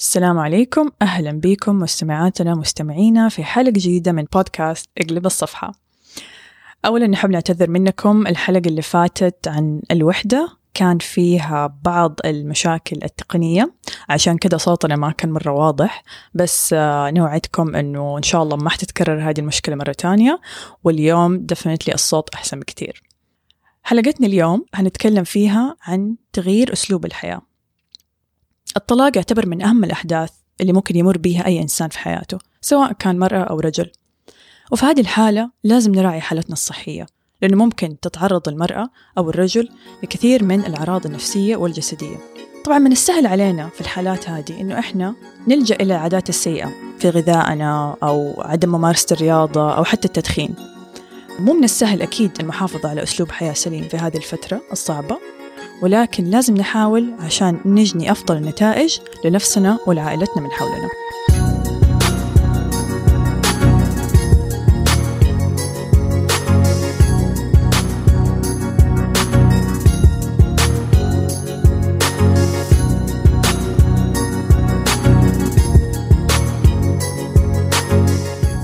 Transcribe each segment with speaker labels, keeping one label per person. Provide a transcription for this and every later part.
Speaker 1: السلام عليكم. أهلا بكم مستمعاتنا مستمعينا في حلقة جديدة من بودكاست اقلب الصفحة. أولا نحب نعتذر منكم. الحلقة اللي فاتت عن الوحدة كان فيها بعض المشاكل التقنية. عشان كده صوتنا ما كان مرة واضح. بس آه، نوعدكم أنه إن شاء الله ما حتتكرر هذه المشكلة مرة تانية. واليوم دفنتلي الصوت أحسن بكتير. حلقتنا اليوم هنتكلم فيها عن تغيير أسلوب الحياة. الطلاق يعتبر من أهم الأحداث اللي ممكن يمر بها أي إنسان في حياته سواء كان مرأة أو رجل. وفي هذه الحالة لازم نراعي حالتنا الصحية لأنه ممكن تتعرض المرأة أو الرجل لكثير من الأعراض النفسية والجسدية. طبعا من السهل علينا في الحالات هذه إنه إحنا نلجأ إلى العادات السيئة في غذائنا أو عدم ممارسة الرياضة أو حتى التدخين. مو من السهل أكيد المحافظة على أسلوب حياة سليم في هذه الفترة الصعبة. ولكن لازم نحاول عشان نجني أفضل النتائج لنفسنا ولعائلتنا من حولنا.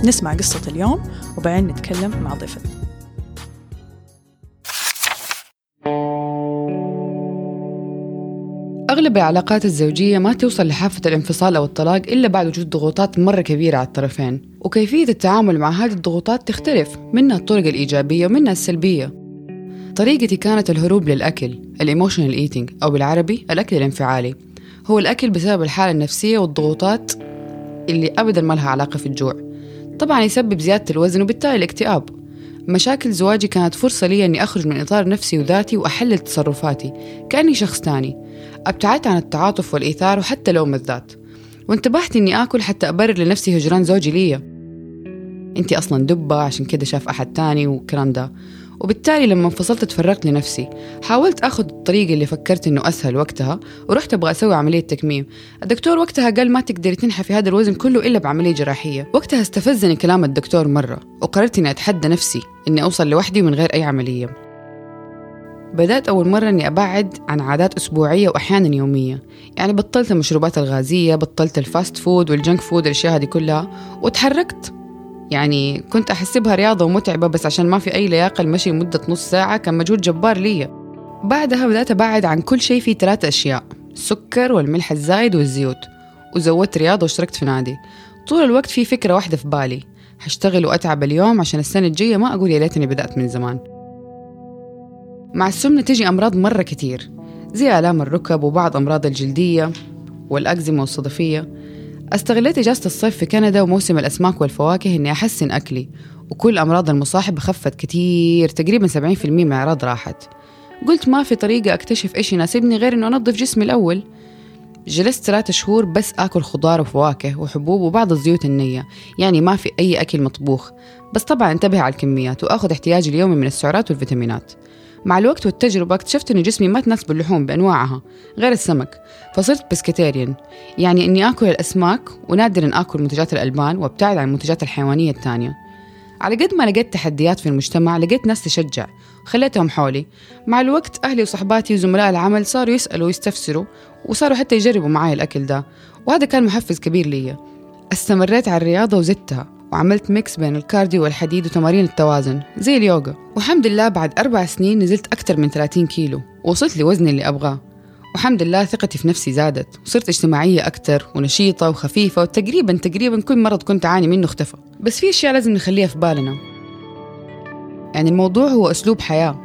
Speaker 1: نسمع قصة اليوم وبعدين نتكلم مع ضيفتنا
Speaker 2: أغلب العلاقات الزوجية ما توصل لحافة الانفصال أو الطلاق إلا بعد وجود ضغوطات مرة كبيرة على الطرفين. وكيفية التعامل مع هذه الضغوطات تختلف منها الطرق الإيجابية ومنها السلبية. طريقتي كانت الهروب للأكل ال emotional eating أو بالعربي الأكل الانفعالي. هو الأكل بسبب الحالة النفسية والضغوطات اللي أبدا ما لها علاقة في الجوع. طبعا يسبب زيادة الوزن وبالتالي الاكتئاب. مشاكل زواجي كانت فرصة لي أني أخرج من إطار نفسي وذاتي وأحلل تصرفاتي كأني شخص تاني. أبتعدت عن التعاطف والإيثار وحتى لوم الذات. وانتبهت إني آكل حتى أبرر لنفسي هجران زوجي ليا. أنتي أصلا دبة عشان كده شاف أحد تاني والكلام ده. وبالتالي لما انفصلت تفرقت لنفسي. حاولت أخذ الطريق اللي فكرت إنه أسهل وقتها ورحت أبغى أسوي عملية تكميم. الدكتور وقتها قال ما تقدري تنحفي هذا الوزن كله إلا بعملية جراحية. وقتها استفزني كلام الدكتور مرة وقررت إني أتحدى نفسي إني أوصل لوحدي من غير أي عملية. بدأت أول مرة إني أبعد عن عادات أسبوعية وأحيانا يومية. يعني بطلت المشروبات الغازية بطلت ال fast food وال junk food الأشياء هذه كلها وتحركت. يعني كنت أحسبها رياضة ومتعبة بس عشان ما في أي لياقة المشي لمدة نص ساعة كان مجهود جبار لي بعدها بدأت أبعد عن كل شيء فيه ثلاثة أشياء السكر والملح الزايد والزيوت. وزودت رياضة واشتركت في نادي. طول الوقت في فكرة واحدة في بالي هشتغل وأتعب اليوم عشان السنة الجاية ما أقول يا ليتني بدأت من زمان. مع السمنة تجي أمراض مرة كتير زي آلام الركب وبعض أمراض الجلدية والأكزيما والصدفية. أستغليت إجازة الصيف في كندا وموسم الأسماك والفواكه إني أحسن أكلي وكل الأمراض المصاحبة خفت كتير تقريبا 70% من الأعراض راحت. قلت ما في طريقة أكتشف إيش يناسبني غير إنه أنظف جسمي الأول. جلست ثلاثة شهور بس آكل خضار وفواكه وحبوب وبعض الزيوت النية يعني ما في أي أكل مطبوخ. بس طبعا انتبه على الكميات وآخذ احتياجي اليومي من السعرات والفيتامينات. مع الوقت والتجربة اكتشفت إن جسمي ما تناسب اللحوم بأنواعها غير السمك فصرت بسكتيريان يعني إني آكل الأسماك ونادرا آكل منتجات الألبان وأبتعد عن المنتجات الحيوانية الثانية على قد ما لقيت تحديات في المجتمع لقيت ناس تشجع وخليتهم حولي. مع الوقت أهلي وصحباتي وزملاء العمل صاروا يسألوا ويستفسروا وصاروا حتى يجربوا معي الأكل ده وهذا كان محفز كبير لي استمريت على الرياضة وزدتها. وعملت mix بين ال cardio والحديد وتمارين التوازن زي اليوغا. والحمد لله بعد أربع سنين نزلت أكثر من 30 كيلو ووصلت لوزني اللي أبغاه. والحمد لله ثقتي في نفسي زادت وصرت اجتماعية أكثر ونشيطة وخفيفة وتقريبا تقريبا كل مرض كنت أعاني منه اختفى. بس في أشياء لازم نخليها في بالنا. يعني الموضوع هو أسلوب حياة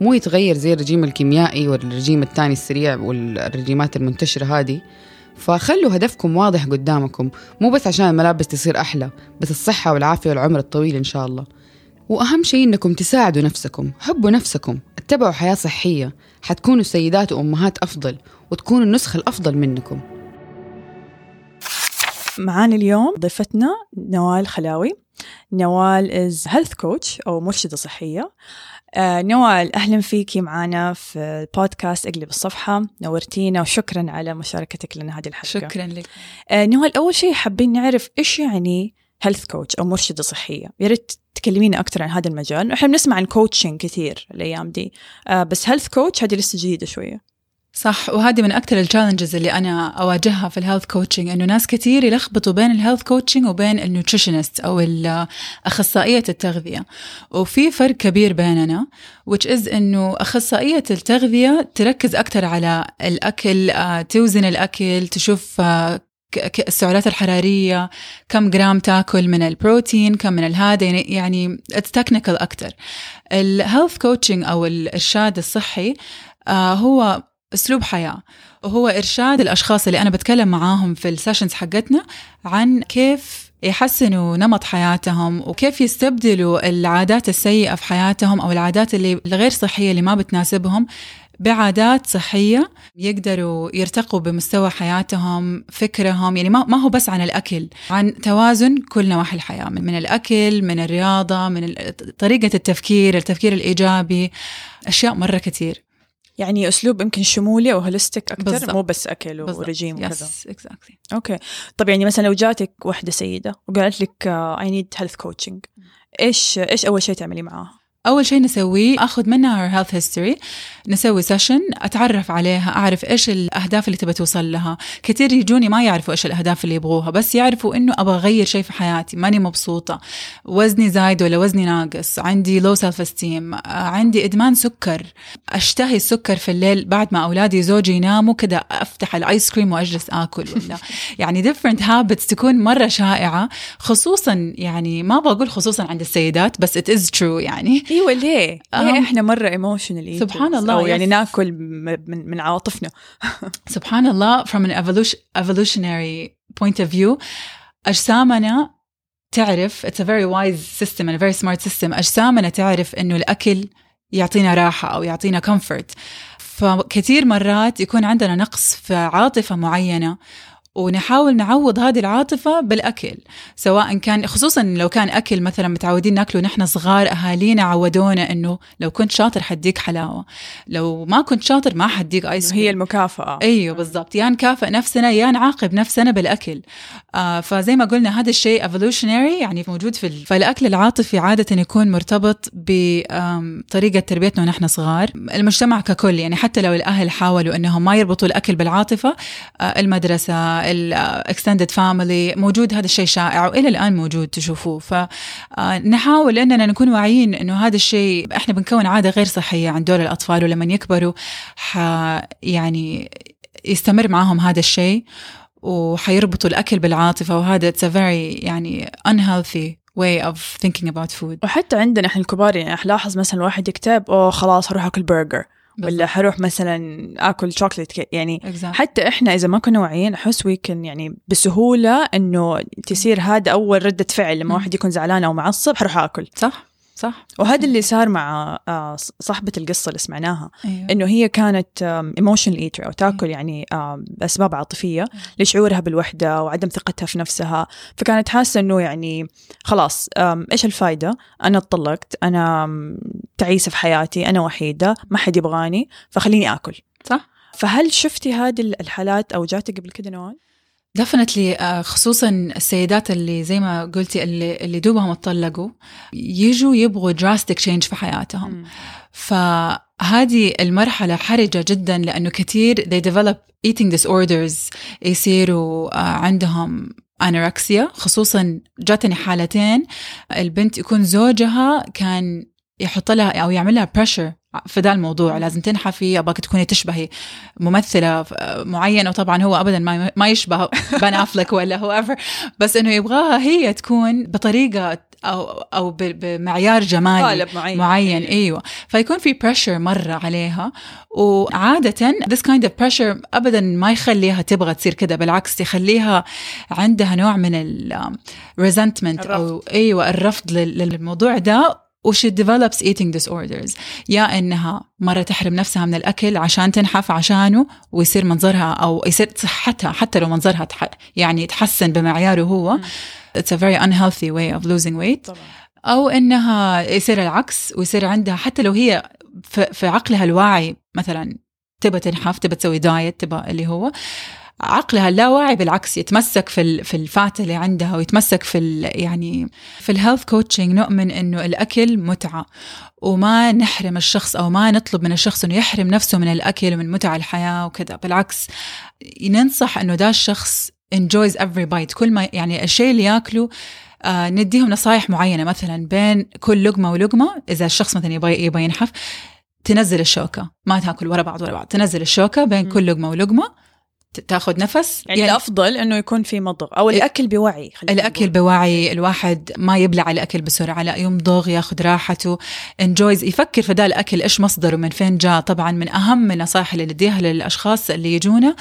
Speaker 2: مو يتغير زي الرجيم الكيميائي والرجيم الثاني السريع والرجيمات المنتشرة هذه. فخلوا هدفكم واضح قدامكم مو بس عشان الملابس تصير أحلى بس الصحة والعافية والعمر الطويل إن شاء الله. وأهم شيء إنكم تساعدوا نفسكم حبوا نفسكم اتبعوا حياة صحية. حتكونوا سيدات وأمهات أفضل وتكونوا النسخة الأفضل منكم.
Speaker 1: معانا اليوم ضيفتنا نوال خلاوي. نوال is health coach أو مرشدة صحية. آه نوال أهلا فيكي معنا في البودكاست أقلب الصفحة. نورتينا وشكرا على مشاركتك لنا هذه الحلقة.
Speaker 2: شكرا لك.
Speaker 1: آه نوال أول شيء حابين نعرف إيش يعني health coach أو مرشدة صحية؟ يا ريت تكلمينا أكثر عن هذا المجال. إحنا بنسمع عن coaching كثير الأيام دي. آه بس health coach هذه لسه جديدة شوية.
Speaker 3: صح. وهذه من أكثر ال challenges اللي أنا أواجهها في ال health coaching إنه ناس كثير يلخبطوا بين ال health coaching وبين ال nutritionist أو اخصائيه التغذية. وفي فرق كبير بيننا which is إنه أخصائية التغذية تركز أكثر على الأكل آه، توزن الأكل تشوف آه، السعرات الحرارية كم جرام تاكل من البروتين كم من الهذا يعني يعني it's technical أكتر ال health coaching أو الإرشاد الصحي آه هو أسلوب حياة. وهو إرشاد الأشخاص اللي أنا بتكلم معاهم في السيشنز حقتنا عن كيف يحسنوا نمط حياتهم وكيف يستبدلوا العادات السيئة في حياتهم أو العادات اللي الغير صحية اللي ما بتناسبهم بعادات صحية يقدروا يرتقوا بمستوى حياتهم فكرهم يعني ما هو بس عن الأكل عن توازن كل نواحي الحياة من الأكل من الرياضة من طريقة التفكير التفكير الإيجابي أشياء مرة كثير
Speaker 1: يعني أسلوب يمكن شمولي أو holistic أكثر بالزبط. مو بس أكل ورجيم وكذا.
Speaker 3: yes exactly
Speaker 1: okay. طب يعني مثلا لو جاتك واحدة سيدة وقالت لك I need health coaching إيش إيش أول شيء تعملي معاها؟
Speaker 3: أول شيء نسويه آخذ منها her health history نسوي session أتعرف عليها أعرف إيش الأهداف اللي تبى توصل لها. كثير يجوني ما يعرفوا إيش الأهداف اللي يبغوها بس يعرفوا إنه أبغى أغير شيء في حياتي ماني مبسوطة. وزني زايد ولا وزني ناقص؟ عندي low self esteem عندي إدمان سكر. أشتهي السكر في الليل بعد ما أولادي زوجي يناموا كذا أفتح ال ice cream وأجلس آكل ولا. يعني different habits تكون مرة شائعة خصوصا يعني ما بقول خصوصا عند السيدات بس it is true يعني.
Speaker 1: أيوه ليه؟ ليه إحنا مرة emotional
Speaker 3: سبحان الله
Speaker 1: أو يعني ناكل من من عواطفنا.
Speaker 3: سبحان الله from an evolution, evolutionary point of view أجسامنا تعرف it's a very wise system and a very smart system. أجسامنا تعرف إنه الأكل يعطينا راحة أو يعطينا comfort. فكثير مرات يكون عندنا نقص في عاطفة معينة ونحاول نعوض هذه العاطفة بالأكل سواء كان خصوصا لو كان أكل مثلا متعودين ناكله نحن صغار أهالينا عودونا إنه لو كنت شاطر حديك حلاوة لو ما كنت شاطر ما حديك آيس
Speaker 1: هي المكافأة.
Speaker 3: أيوه بالضبط يا نكافئ نفسنا يا نعاقب نفسنا بالأكل. فزي ما قلنا هذا الشيء evolutionary يعني موجود في فالأكل العاطفي عادة يكون مرتبط بطريقة تربيتنا ونحن صغار. المجتمع ككل يعني حتى لو الأهل حاولوا إنهم ما يربطوا الأكل بالعاطفة آه المدرسة ال extended family موجود هذا الشيء شائع وإلى الآن موجود تشوفوه. فنحاول إننا نكون واعيين إنه هذا الشيء إحنا بنكون عادة غير صحية عند دول الأطفال ولما يكبروا ح يعني يستمر معاهم هذا الشيء. وحيربطوا الأكل بالعاطفة وهذا it's very يعني unhealthy way of thinking about food.
Speaker 1: وحتى عندنا إحنا الكبار يعني ألاحظ مثلا الواحد يكتئب أوه خلاص هروح أكل برجر. ولا حروح مثلا آكل شوكليت يعني exactly. حتى إحنا إذا ما كنا واعيين أحس we can يعني بسهولة إنه تصير هذا أول ردة فعل لما واحد يكون زعلان أو معصب حروح آكل.
Speaker 3: صح. صح؟
Speaker 1: وهذا اللي صار مع آه، صاحبة القصة اللي سمعناها أيوه. إنه هي كانت emotional eater أو تاكل يعني باسباب عاطفية لشعورها بالوحدة وعدم ثقتها في نفسها. فكانت حاسة إنه يعني خلاص إيش الفايدة؟ أنا اتطلقت أنا تعيسة في حياتي أنا وحيدة ما حد يبغاني فخليني آكل.
Speaker 3: صح.
Speaker 1: فهل شفتي هذه الحالات أو جاتك قبل كده نوال؟
Speaker 3: definitely آه، خصوصا السيدات اللي زي ما قلتي اللي اللي دوبهم اتطلقوا يجوا يبغوا drastic change في حياتهم. فهذه المرحلة حرجة جدا لأنه كثير they develop eating disorders يصيروا آه، عندهم anorexia خصوصا جاتني حالتين. البنت يكون زوجها كان يحط لها أو يعمل لها pressure في ذا الموضوع. لازم تنحفي ابغاك تكوني تشبهي ممثلة معينة وطبعا هو ابدا ما يشبه Ben Affleck ولا هو ever بس إنه يبغاها هي تكون بطريقة أو أو بمعيار جمالي
Speaker 1: قالب معين.
Speaker 3: معين. أيوه. فيكون في pressure مرة عليها. وعادة this kind of pressure ابدا ما يخليها تبغى تصير كده بالعكس يخليها عندها نوع من ال resentment أو أيوه الرفض للموضوع ده. و she develops eating disorders. يا إنها مرة تحرم نفسها من الأكل عشان تنحف عشانه ويصير منظرها أو يصير صحتها حتى لو منظرها تح يعني يتحسن بمعياره هو. it's a very unhealthy way of losing weight. طبعا. أو إنها يصير العكس ويصير عندها حتى لو هي في عقلها الواعي مثلا تبى تنحف تبى تسوي diet تبى اللي هو. عقلها اللاواعي بالعكس يتمسك في في ال fat اللي عندها ويتمسك في يعني في ال health coaching نؤمن إنه الأكل متعة. وما نحرم الشخص أو ما نطلب من الشخص إنه يحرم نفسه من الأكل ومن متع الحياة وكذا. بالعكس ننصح إنه ده الشخص enjoys every bite. كل ما يعني الشيء اللي ياكله آه نديهم نصايح معينة. مثلا بين كل لقمة ولقمة إذا الشخص مثلا يبغى يبغى ينحف تنزل الشوكة. ما تاكل ورا بعض ورا بعض. تنزل الشوكة بين كل لقمة ولقمة. تاخذ نفس؟
Speaker 1: يعني, يعني الأفضل إنه يكون في مضغ أو الأكل بوعي
Speaker 3: الأكل بوعي الواحد ما يبلع الأكل بسرعة لا يمضغ ياخذ راحته enjoys يفكر في ذا الأكل إيش مصدره من فين جاء؟ طبعا من أهم النصائح اللي نديها للأشخاص اللي يجونا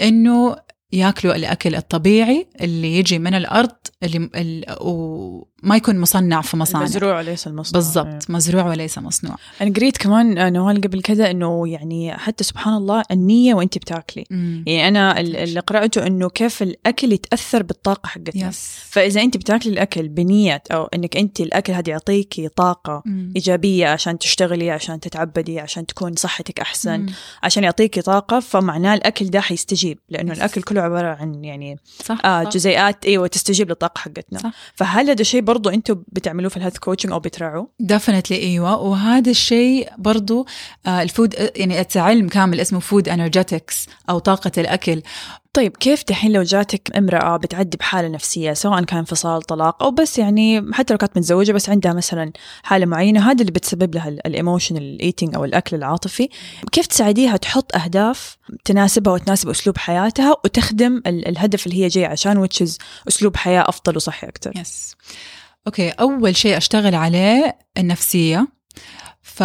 Speaker 3: إنه ياكلوا الأكل الطبيعي اللي يجي من الأرض اللي وما يكون مصنع في مصانع
Speaker 1: مزروع وليس المصنوع
Speaker 3: بالضبط إيه. مزروع وليس مصنوع
Speaker 1: أنا قريت كمان نوال قبل كذا إنه يعني حتى سبحان الله النية وانت بتاكلي مم. يعني أنا اللي قرأته إنه كيف الأكل يتأثر بالطاقة حقتنا
Speaker 3: يس.
Speaker 1: فإذا انت بتاكلي الأكل بنية أو إنك انت الأكل هذا يعطيكي طاقة مم. إيجابية عشان تشتغلي عشان تتعبدي عشان تكون صحتك أحسن مم. عشان يعطيكي طاقة فمعناه الأكل ده حيستجيب لأنه yes. الأكل كله عبارة عن يعني
Speaker 3: صح.
Speaker 1: آه جزيئات إيوه تستجيب للطاقه حقتنا صح. فهل هذا الشيء برضو أنتم بتعملوه في ال health coaching أو بتراعوه؟
Speaker 3: definitely أيوه وهذا الشيء برضو آه ال food يعني علم كامل اسمه food energetics أو طاقة الأكل
Speaker 1: طيب كيف دحين لو جاتك امرأة بتعدي بحالة نفسية سواء كان انفصال طلاق أو بس يعني حتى لو كانت متزوجة بس عندها مثلا حالة معينة هذا اللي بتسبب لها ال emotional eating أو الأكل العاطفي. كيف تساعديها تحط أهداف تناسبها وتناسب أسلوب حياتها وتخدم الهدف اللي هي جاية عشان و choose أسلوب حياة أفضل وصحي أكثر
Speaker 3: yes okay أول شيء أشتغل عليه النفسية. ف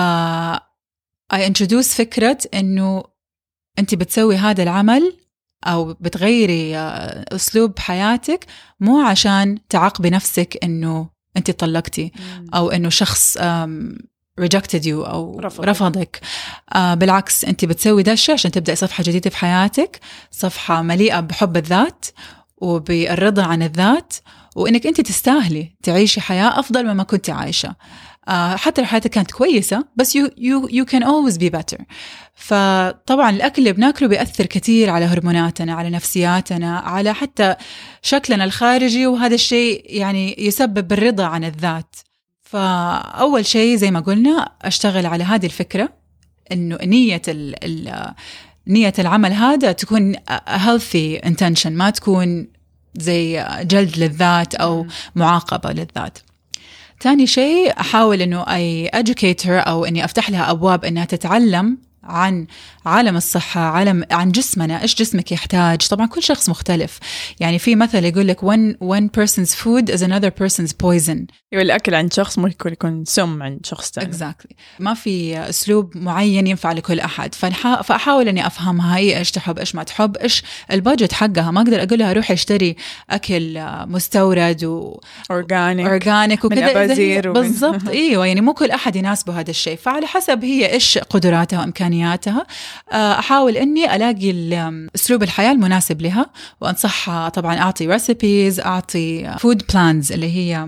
Speaker 3: I introduce فكرة إنه أنت بتسوي هذا العمل أو بتغيري آه، أسلوب حياتك مو عشان تعاقبي نفسك إنه أنت طلقتي أو إنه شخص rejected you أو رفضك, رفضك. آه بالعكس أنت بتسوي ده الشيء عشان تبدأي صفحة جديدة في حياتك صفحة مليئة بحب الذات وبالرضا عن الذات وإنك أنت تستاهلي تعيشي حياة أفضل مما كنت عايشة. حتى لو حياتك كانت كويسة بس you you you can always be better. فطبعا الأكل اللي بناكله بيأثر كثير على هرموناتنا على نفسياتنا على حتى شكلنا الخارجي وهذا الشيء يعني يسبب الرضا عن الذات. فأول شيء زي ما قلنا أشتغل على هذه الفكرة إنه نية ال ال نية العمل هذا تكون healthy intention ما تكون زي جلد للذات أو معاقبة للذات. ثاني شيء أنه أي educate her أو أني أفتح لها أبواب أنها تتعلم عن عالم الصحة عالم عن جسمنا إيش جسمك يحتاج؟ طبعا كل شخص مختلف. يعني في مثل يقول لك one, one person's food is another person's poison.
Speaker 1: أيوة الأكل عند شخص ممكن يكون سم عند شخص ثاني
Speaker 3: exactly. ما في أسلوب معين ينفع لكل أحد. فأحاول أني أفهمها هي إيش تحب إيش ما تحب إيش ال budget حقها. ما أقدر أقول لها روحي أشتري أكل مستورد و
Speaker 1: organic
Speaker 3: organic
Speaker 1: وكذا.
Speaker 3: بالضبط. أيوة يعني مو كل أحد يناسبه هذا الشيء. فعلى حسب هي إيش قدراتها وإمكانياتها آه، أحاول إني ألاقي أسلوب الحياة المناسب لها وأنصحها طبعا أعطي recipes أعطي food plans اللي هي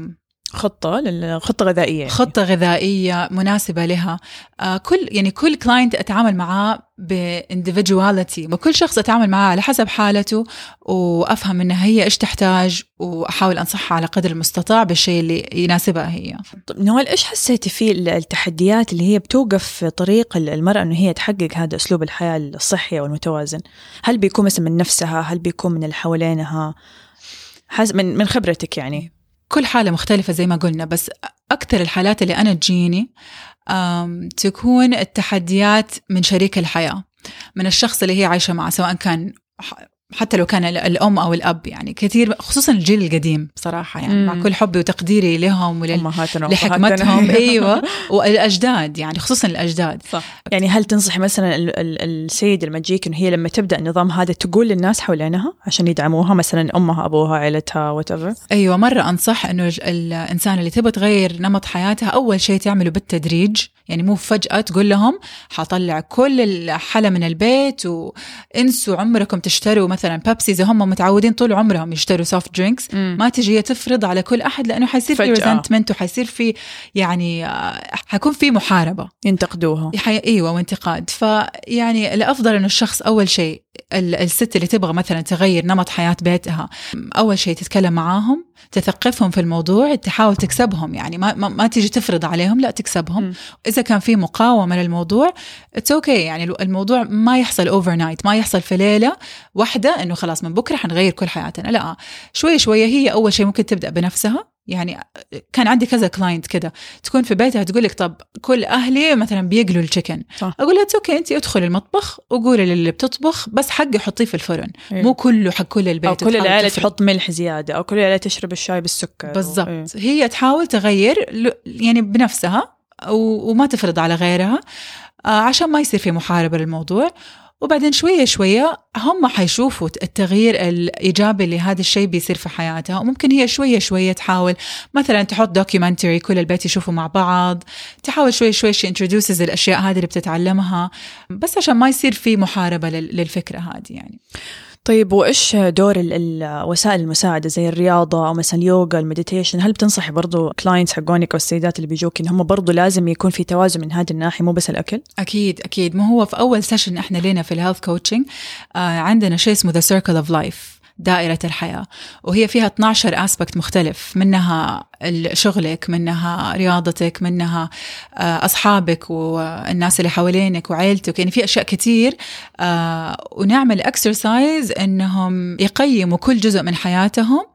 Speaker 1: خطة خطة غذائية
Speaker 3: خطة غذائية مناسبة لها. آه كل يعني كل client أتعامل معاه ب individuality وكل شخص أتعامل معاه على حسب حالته وأفهم إنها هي إيش تحتاج وأحاول أنصحها على قدر المستطاع بالشيء اللي يناسبها هي.
Speaker 1: طيب نوال إيش حسيتي في التحديات اللي هي بتوقف في طريق المرأة إنه هي تحقق هذا أسلوب الحياة الصحي والمتوازن هل بيكون مثلا من نفسها؟ هل بيكون من اللي حوالينها؟ من من خبرتك يعني.
Speaker 3: كل حالة مختلفة زي ما قلنا بس أكثر الحالات اللي أنا تجيني تكون التحديات من شريك الحياة من الشخص اللي هي عايشة معه سواء كان حتى لو كان الأم أو الأب يعني كثير خصوصا الجيل القديم بصراحة يعني مم. مع كل حبي وتقديري لهم ولحكمتهم أيوه. والأجداد يعني خصوصا الأجداد.
Speaker 1: صح. يعني هل تنصحي مثلا السيد لما تجيك إنه هي لما تبدأ النظام هذا تقول للناس حوالينها عشان يدعموها مثلا أمها أبوها عيلتها وات
Speaker 3: أيوه مرة أنصح إنه الإنسان اللي تبغى تغير نمط حياتها أول شيء تعمله بالتدريج. يعني مو فجأة تقول لهم حطلع كل الحلا من البيت وانسوا عمركم تشتروا مثلا بيبسي اذا هم متعودين طول عمرهم يشتروا soft drinks ما تجي هي تفرض على كل أحد لأنه حيصير في. resentment وحيصير في يعني آه، حيكون في محاربة.
Speaker 1: ينتقدوها.
Speaker 3: حي... إيوه وانتقاد. فيعني الأفضل إنه الشخص أول شيء ال- الست اللي تبغى مثلا تغير نمط حياة بيتها أول شيء تتكلم معاهم تثقفهم في الموضوع تحاول تكسبهم. يعني ما ما, ما تيجي تفرض عليهم لا تكسبهم.
Speaker 1: مم.
Speaker 3: إذا كان في مقاومة للموضوع it's okay okay. يعني الموضوع ما يحصل overnight ما يحصل في ليلة واحدة إنه خلاص من بكرة حنغير كل حياتنا. لا شوي شوية هي أول شيء ممكن تبدأ بنفسها. يعني كان عندي كذا client كذا تكون في بيتها تقول لك طب كل أهلي مثلا بيقلوا ال
Speaker 1: chicken.
Speaker 3: أقول لها okay انت ادخلي المطبخ وقولي للي بتطبخ بس حقي حطيه في الفرن.
Speaker 1: إيه.
Speaker 3: مو كله حق كل البيت
Speaker 1: أو كل
Speaker 3: تفرض.
Speaker 1: تحط ملح زيادة أو كل العيلة تشرب الشاي بالسكر. إيه.
Speaker 3: بالضبط هي تحاول تغير يعني بنفسها وما تفرض على غيرها. آه، عشان ما يصير في محاربة للموضوع. وبعدين شوية شوية هم حيشوفوا التغيير الإيجابي اللي هذا الشيء بيصير في حياتها. وممكن هي شوية شوية تحاول مثلا تحط documentary كل البيت يشوفوا مع بعض تحاول شوي شوي she introduces الأشياء هذه اللي بتتعلمها بس عشان ما يصير في محاربة لل- للفكرة هذه يعني.
Speaker 1: طيب وإيش دور ال- ال- وسائل المساعدة زي الرياضة أو مثلا اليوغا ال meditation؟ هل بتنصحي برضو clients حقونك أو السيدات اللي بيجوك إن هم برضو لازم يكون في توازن من هذه الناحية مو بس الأكل؟
Speaker 3: أكيد أكيد. ما هو في أول session إحنا لنا في ال health coaching آه عندنا شيء اسمه the circle of life دائرة الحياة. وهي فيها 12 aspect مختلف منها شغلك منها رياضتك منها آه، أصحابك والناس اللي حوالينك وعيلتك. يعني في أشياء كتير آه، ونعمل exercise إنهم يقيموا كل جزء من حياتهم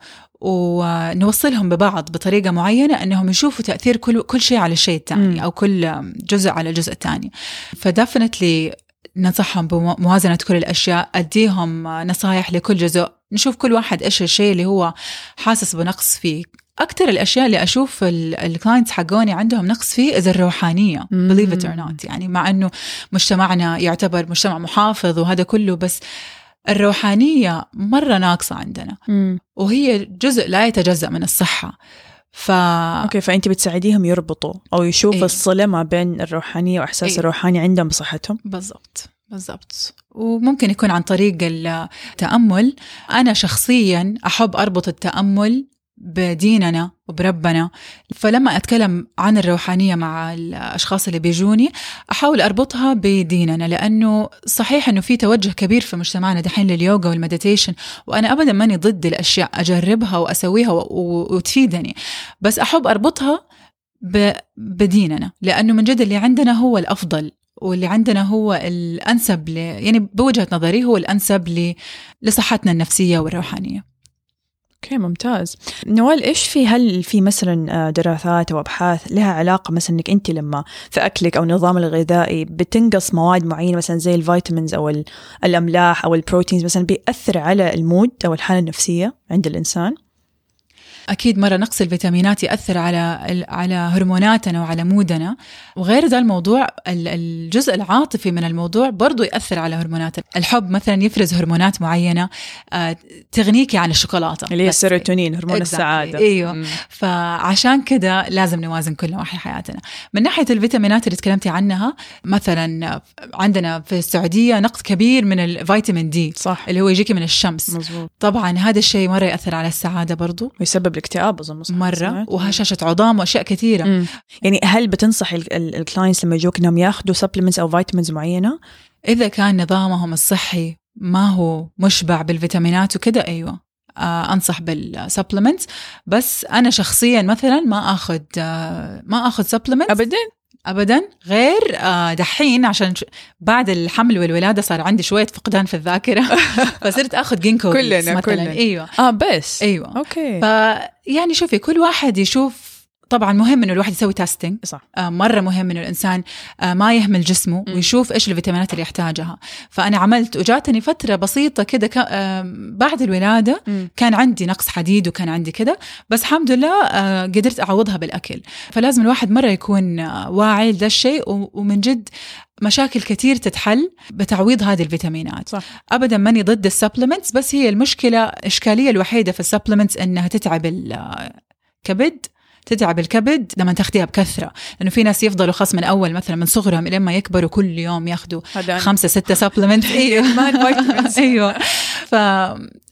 Speaker 3: ونوصلهم ببعض بطريقة معينة أنهم يشوفوا تأثير كل كل شيء على الشيء. الثاني أو كل جزء على الجزء الثاني ف definitely ننصحهم بموازنة كل الأشياء أديهم نصايح لكل جزء. نشوف كل واحد إيش الشيء اللي هو حاسس بنقص فيه. أكثر الأشياء اللي أشوف ال clients حقوني عندهم نقص فيه إذا الروحانية believe it or not. يعني مع أنه مجتمعنا يعتبر مجتمع محافظ وهذا كله بس الروحانية مرة ناقصة عندنا. وهي جزء لا يتجزأ من الصحة. ف
Speaker 1: okay فانت بتساعديهم يربطوا أو يشوفوا
Speaker 3: إيه.
Speaker 1: الصلة ما بين الروحانية وإحساس
Speaker 3: إيه.
Speaker 1: الروحاني عندهم بصحتهم
Speaker 3: بالضبط بالضبط وممكن يكون عن طريق التأمل أنا شخصيا أحب أربط التأمل بديننا وبربنا. فلما أتكلم عن الروحانية مع الأشخاص اللي بيجوني أحاول أربطها بديننا لأنه صحيح أنه في توجه كبير في مجتمعنا دحين لليوغا والمديتيشن وأنا أبدا ماني ضد الأشياء أجربها وأسويها وتفيدني. بس أحب أربطها بديننا لأنه من جد اللي عندنا هو الأفضل واللي عندنا هو الأنسب ل... يعني بوجهة نظري هو الأنسب ل... لصحتنا النفسية والروحانية.
Speaker 1: okay ممتاز. نوال إيش في هل في مثلا آه، دراسات أو أبحاث لها علاقة مثلا إنك انت لما في أكلك أو النظام الغذائي بتنقص مواد معينة مثلا زي ال vitamins أو ال- الأملاح أو البروتينز مثلا بيأثر على ال mood أو الحالة النفسية عند الإنسان؟
Speaker 3: أكيد مرة نقص الفيتامينات يأثر على على هرموناتنا وعلى مودنا. وغير ذا الموضوع ال- الجزء العاطفي من الموضوع برضو يأثر على هرموناتنا الحب مثلا يفرز هرمونات معينة آه، تغنيكي عن الشوكولاتة.
Speaker 1: اللي هي. السيروتونين هرمون
Speaker 3: exactly. السعادة.
Speaker 1: مم.
Speaker 3: فعشان كده لازم نوازن كل نواحي حياتنا. من ناحية الفيتامينات اللي تكلمتي عنها مثلا عندنا في السعودية نقص كبير من الفيتامين D
Speaker 1: صح.
Speaker 3: اللي هو يجيكي من الشمس.
Speaker 1: مزبوط
Speaker 3: طبعا هذا الشيء مرة يأثر على السعادة برضو.
Speaker 1: ويسبب الاكتئاب أظن صح
Speaker 3: مرة
Speaker 1: سمعت؟
Speaker 3: وهشاشة عظام وأشياء كثيرة
Speaker 1: مم. يعني هل بتنصحي ال clients لما يجوك إنهم ياخذوا supplements أو vitamins معينة؟
Speaker 3: إذا كان نظامهم الصحي ما هو مشبع بالفيتامينات وكذا أيوة آه أنصح بال supplements بس أنا شخصيا مثلا ما أخذ آه ما أخذ supplements
Speaker 1: ابدا
Speaker 3: ابدا. غير آه، دحين عشان بعد الحمل والولادة صار عندي شوية فقدان في الذاكرة. فصرت آخذ جينكو
Speaker 1: كلنا-
Speaker 3: مثلا.
Speaker 1: كلنا.
Speaker 3: إيوه.
Speaker 1: آه بس.
Speaker 3: إيوه.
Speaker 1: أوكي.
Speaker 3: فيعني شوفي كل واحد يشوف طبعا مهم إنه الواحد يسوي testing
Speaker 1: صح.
Speaker 3: آه، مرة مهم إنه الإنسان آه، ما يهمل جسمه
Speaker 1: مم.
Speaker 3: ويشوف إيش الفيتامينات اللي يحتاجها. فأنا عملت وجاتني فترة بسيطة كده كا- آه، بعد الولادة
Speaker 1: مم.
Speaker 3: كان عندي نقص حديد وكان عندي كده بس الحمد لله آه، قدرت أعوضها بالأكل. فلازم الواحد مرة يكون آه، واعي لده الشيء ومن جد مشاكل كتير تتحل بتعويض هذه الفيتامينات.
Speaker 1: صح.
Speaker 3: ابدا ماني ضد ال supplements بس هي المشكلة الاشكاليه الوحيدة في ال supplements إنها تتعب الكبد تتعب الكبد لما تاخديها بكثرة. لأنه في ناس يفضلوا خاص من أول مثلا من صغرهم لين ما يكبروا كل يوم ياخذوا خمسة ستة supplement أيوه. أيوه. ف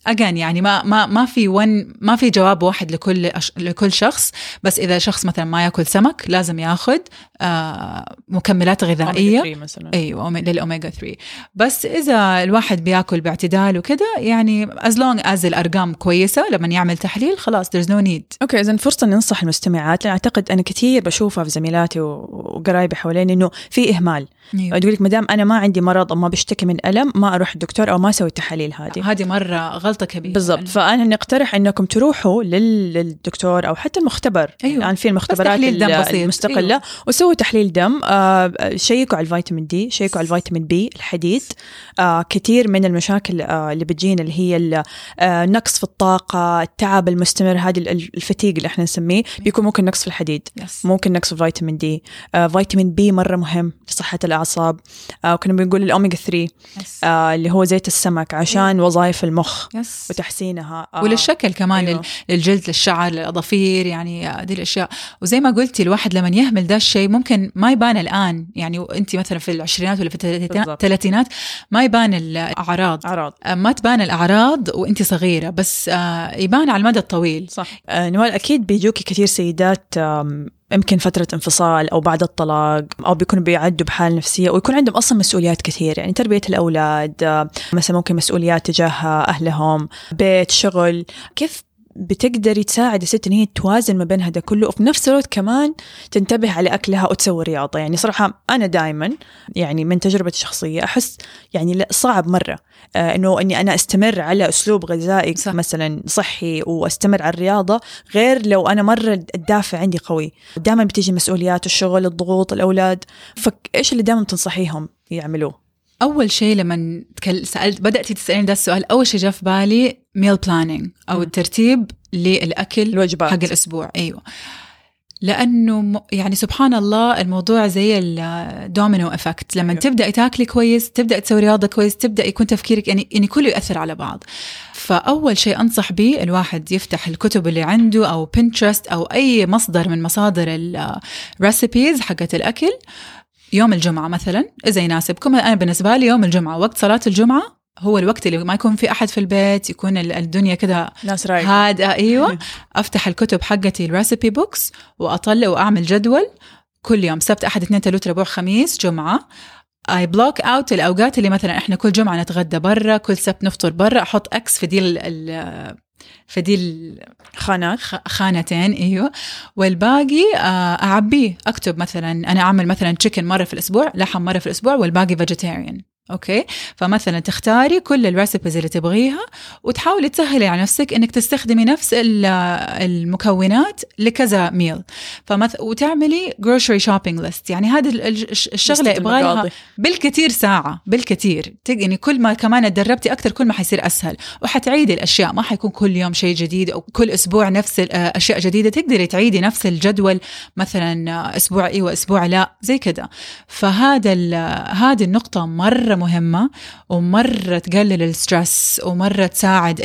Speaker 3: again يعني ما ما ما في one ما في جواب واحد لكل أش... لكل شخص بس إذا شخص مثلا ما يأكل سمك لازم يأخذ آه مكملات غذائية.
Speaker 1: مثلا.
Speaker 3: أيوه للاوميجا 3 بس إذا الواحد بيأكل باعتدال وكذا يعني as long as الأرقام كويسة لما يعمل تحليل خلاص there's no need.
Speaker 1: أوكي اذا فرصة ننصح المستمعات لأن أعتقد أنا كثير بشوفها في زميلاتي وقرايبي حوالين إنه في إهمال.
Speaker 3: أيوة.
Speaker 1: تقول لك ما دام أنا ما عندي مرض أو ما بشتكي من ألم ما أروح الدكتور أو ما أسوي التحاليل هذه.
Speaker 3: هذه مرة غلطة كبيرة.
Speaker 1: بالضبط. فأنا نقترح إنكم تروحوا لل- للدكتور أو حتى المختبر.
Speaker 3: أيوة.
Speaker 1: الان في المختبرات
Speaker 3: تحليل دم
Speaker 1: ال-
Speaker 3: بسيط.
Speaker 1: المستقلة.
Speaker 3: أيوة.
Speaker 1: وسووا تحليل دم. آه شيكوا على الفيتامين D شيكوا على الفيتامين B الحديد. آه كثير من المشاكل آه اللي بتجينا اللي هي ال- آه نقص في الطاقة التعب المستمر هذه ال- ال fatigue اللي إحنا نسميه بيكون ممكن نقص في الحديد. ممكن نقص في فيتامين D. آه فيتامين B مرة مهم لصحة الأعصاب. آه وكنا بنقول الاوميجا 3
Speaker 3: yes
Speaker 1: آه اللي هو زيت السمك عشان وظائف المخ.
Speaker 3: yes
Speaker 1: وتحسينها. آه.
Speaker 3: وللشكل كمان.
Speaker 1: أيوة.
Speaker 3: للجلد للشعر للأظافير يعني دي الأشياء. وزي ما قلتي الواحد لما يهمل ده الشيء ممكن ما يبان الآن. يعني انت مثلا في العشرينات ولا في الثلاثينات- ما يبان الأعراض.
Speaker 1: أعراض.
Speaker 3: ما تبان الأعراض وانت صغيرة بس آه، يبان على المدى الطويل.
Speaker 1: صح. آه نوال أكيد بيجوكي كثير سيدات يمكن فترة انفصال أو بعد الطلاق أو بيكونوا بيعدوا بحالة نفسية ويكون عندهم أصلا مسؤوليات كثير. يعني تربية الأولاد آه، مثلا ممكن مسؤوليات تجاه أهلهم بيت شغل. كيف بتقدري تساعد الست إن هي توازن ما بين هذا كله. وفي نفس الوقت كمان تنتبه على أكلها وتسوي رياضة. يعني صراحة أنا دائما يعني من تجربتي الشخصية أحس يعني لا صعب مرة. آه إنه إني أنا أستمر على أسلوب غذائي
Speaker 3: صح.
Speaker 1: مثلا صحي وأستمر على الرياضة غير لو أنا مرة الدافع عندي قوي. دائما بتيجي مسؤوليات الشغل الضغوط الأولاد. فايش اللي دائما تنصحيهم يعملوه؟
Speaker 3: أول شيء لما تكل... سألت بدأتي تساليني ده السؤال أول شيء جاء في بالي meal planning
Speaker 1: أو.
Speaker 3: الترتيب للأكل
Speaker 1: الوجبات.
Speaker 3: حق الأسبوع. أيوه. لأنه يعني سبحان الله الموضوع زي ال domino effect لما
Speaker 1: أيوه.
Speaker 3: تبداي تاكلي كويس تبداي تسوي رياضة كويس تبدأ يكون تفكيرك يعني يعني كله ياثر على بعض. فأول شيء أنصح به الواحد يفتح الكتب اللي عنده أو Pinterest أو أي مصدر من مصادر ال recipes حقت الأكل. يوم الجمعة مثلا اذا يناسبكم؟ أنا بالنسبة لي يوم الجمعة وقت صلاة الجمعة هو الوقت اللي ما يكون في أحد في البيت يكون ال- الدنيا كده هادئة. أيوه. أفتح الكتب حقتي ال recipe books وأطلع وأعمل جدول كل يوم سبت أحد اثنين ثلاثة ربوع خميس جمعة. I block out الأوقات اللي مثلا إحنا كل جمعة نتغدى برا كل سبت نفطر برا أحط X في دي ال- ال- في دي
Speaker 1: خانات
Speaker 3: الخانتين أيوه. والباقي آه، أعبيه أكتب مثلا أنا أعمل مثلا chicken مرة في الأسبوع لحم مرة في الأسبوع والباقي vegetarian أوكي؟ فمثلا تختاري كل ال recipes اللي تبغيها وتحاولي تسهلي على نفسك إنك تستخدمي نفس ال- المكونات لكذا meal فمث... وتعملي grocery shopping list يعني هذه ال- ال- الشغلة يبغى لها
Speaker 1: المقاضي.
Speaker 3: بالكثير ساعة بالكثير. يعني كل ما كمان اتدربتي أكثر كل ما حيصير أسهل. وحتعيدي الأشياء. ما حيكون كل يوم شيء جديد أو كل أسبوع نفس آه، أشياء جديدة. تقدري تعيدي نفس الجدول. مثلا آه، أسبوع إيوه أسبوع لا. زي كده فهذا ال- هذه النقطة مرة مهمة ومرة تقلل الستريس ومرة تساعد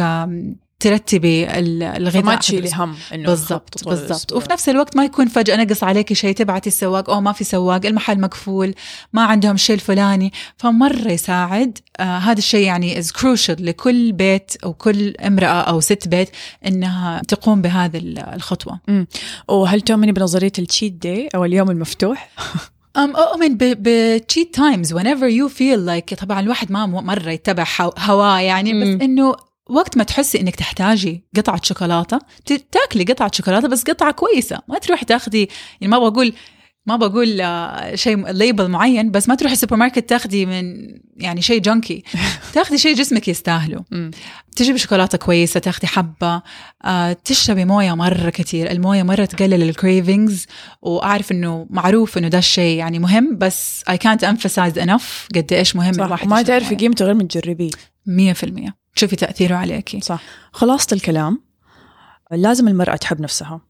Speaker 3: آم، ترتبي ال- الغذاء حق
Speaker 1: تشيلي. هم إنه
Speaker 3: بالضبط بالضبط. وفي نفس الوقت ما يكون فجأة نقص عليك شيء تبعتي السواق أو ما في سواق المحل مقفول ما عندهم الشيء الفلاني فمرة يساعد آه هذا الشيء يعني is crucial لكل بيت أو كل امرأة أو ست بيت إنها تقوم بهذه ال- الخطوة
Speaker 1: وهل تؤمني بنظرية ال cheat day أو اليوم المفتوح؟
Speaker 3: أم أؤمن ب cheat times whenever you feel like طبعا الواحد ما مرة يتبع هو- هواه يعني. بس إنه وقت ما تحسي إنك تحتاجي قطعة شوكولاتة تاكلي قطعة شوكولاتة بس قطعة كويسة ما تروحي تاخذي يعني ما بقول ما بقول آه، شيء label معين بس ما تروحي السوبر ماركت تاخذي من يعني شيء junky تاخذي شيء جسمك يستاهله. تجيبي شوكولاتة كويسة تاخذي حبة آه، تشربي موية مرة كثير الموية مرة تقلل الكريفنجز وأعرف إنه معروف إنه ده الشيء يعني مهم بس I can't emphasize enough قد إيش مهم
Speaker 1: صح.
Speaker 3: الواحد يشرب
Speaker 1: تعرفي. قيمته غير من تجربيه
Speaker 3: 100% تشوفي تأثيره عليكي.
Speaker 1: صح. خلاصة الكلام. لازم المرأة تحب نفسها.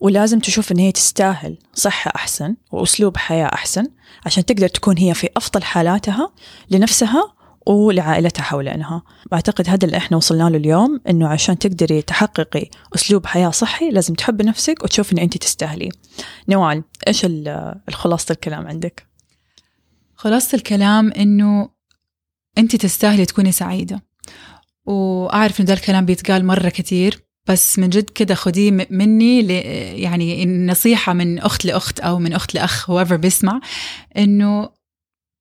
Speaker 1: ولازم تشوف إن هي تستاهل صحة أحسن وأسلوب حياة أحسن عشان تقدر تكون هي في أفضل حالاتها لنفسها ولعائلتها حوالينها بعتقد هذا اللي إحنا وصلنا له اليوم إنه عشان تقدري تحققي أسلوب حياة صحي لازم تحبي نفسك وتشوفي إن أنت تستاهلي. نوال إيش الخلاصة الكلام عندك؟
Speaker 3: خلاصة الكلام إنه أنت تستاهلي تكوني سعيدة. وأعرف إنه ده الكلام بيتقال مرة كثير بس من جد كده خديه مني يعني نصيحة من أخت لأخت أو من أخت لأخ whoever بيسمع إنه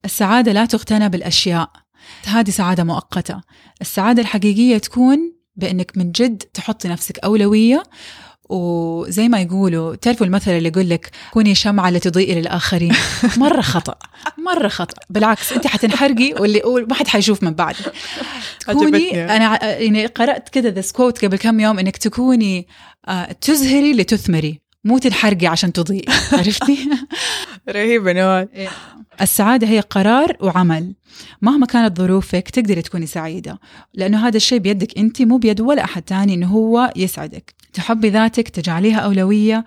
Speaker 3: السعادة لا تغتنى بالأشياء. هذه سعادة مؤقتة. السعادة الحقيقية تكون بأنك من جد تحطي نفسك أولوية وزي ما يقولوا تعرفوا المثل اللي يقول لك كوني شمعة لتضيئي للآخرين. مرة خطأ مرة خطأ. بالعكس أنت حتنحرقي واللي ما حد حيشوف من بعد. تكوني أنا يعني قرأت كذا ذا كوت قبل كم يوم إنك تكوني آه، تزهري لتثمري مو تنحرقي عشان تضيئي عرفتي؟
Speaker 1: رهيبة نوال.
Speaker 3: إيه. السعادة هي قرار وعمل. مهما كانت ظروفك تقدري تكوني سعيدة لأنه هذا الشيء بيدك أنت مو بيد ولا أحد تاني إنه هو يسعدك. تحبي ذاتك تجعليها أولوية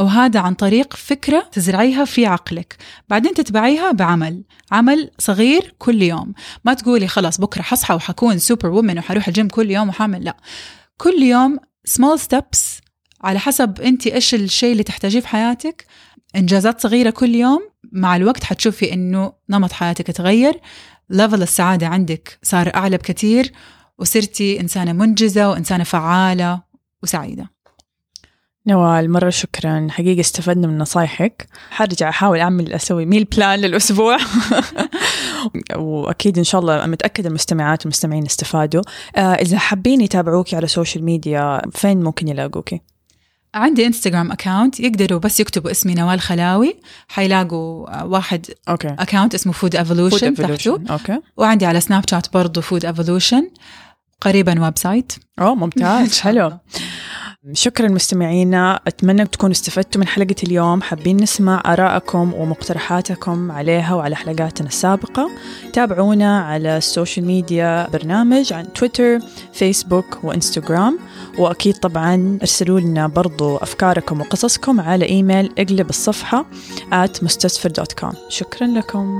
Speaker 3: وهذا عن طريق فكرة تزرعيها في عقلك. بعدين تتبعيها بعمل عمل صغير كل يوم. ما تقولي خلاص بكرة حصحى وحكون سوبر وومن وحروح الجيم كل يوم وحامل لا. كل يوم small steps على حسب أنت إيش الشيء اللي تحتاجيه في حياتك. إنجازات صغيرة كل يوم مع الوقت حتشوفي إنه نمط حياتك تغير. level السعادة عندك صار أعلى بكثير وصرتي إنسانة منجزة وإنسانة فعالة. وسعيدة.
Speaker 1: نوال مرة شكرا. حقيقة استفدنا من نصايحك. حرجع أحاول أعمل أسوي meal plan للأسبوع. وأكيد إن شاء الله متأكدة المستمعات والمستمعين استفادوا. آه إذا حابين يتابعوكي على ال social media فين ممكن يلاقوكي؟
Speaker 3: عندي Instagram account يقدروا بس يكتبوا اسمي نوال خلاوي. حيلاقوا واحد
Speaker 1: okay.
Speaker 3: account اسمه Food Evolution تحته.
Speaker 1: okay.
Speaker 3: وعندي على Snapchat برضه Food Evolution قريبا website
Speaker 1: أوه ممتاز حلو. شكرا مستمعينا أتمنى تكونوا استفدتوا من حلقة اليوم. حابين نسمع آراءكم ومقترحاتكم عليها وعلى حلقاتنا السابقة. تابعونا على ال social media برنامج عن تويتر فيسبوك وإنستغرام. وأكيد طبعا ارسلوا لنا برضو أفكاركم وقصصكم على إيميل اقلب الصفحة at mustasfer.com شكرا لكم.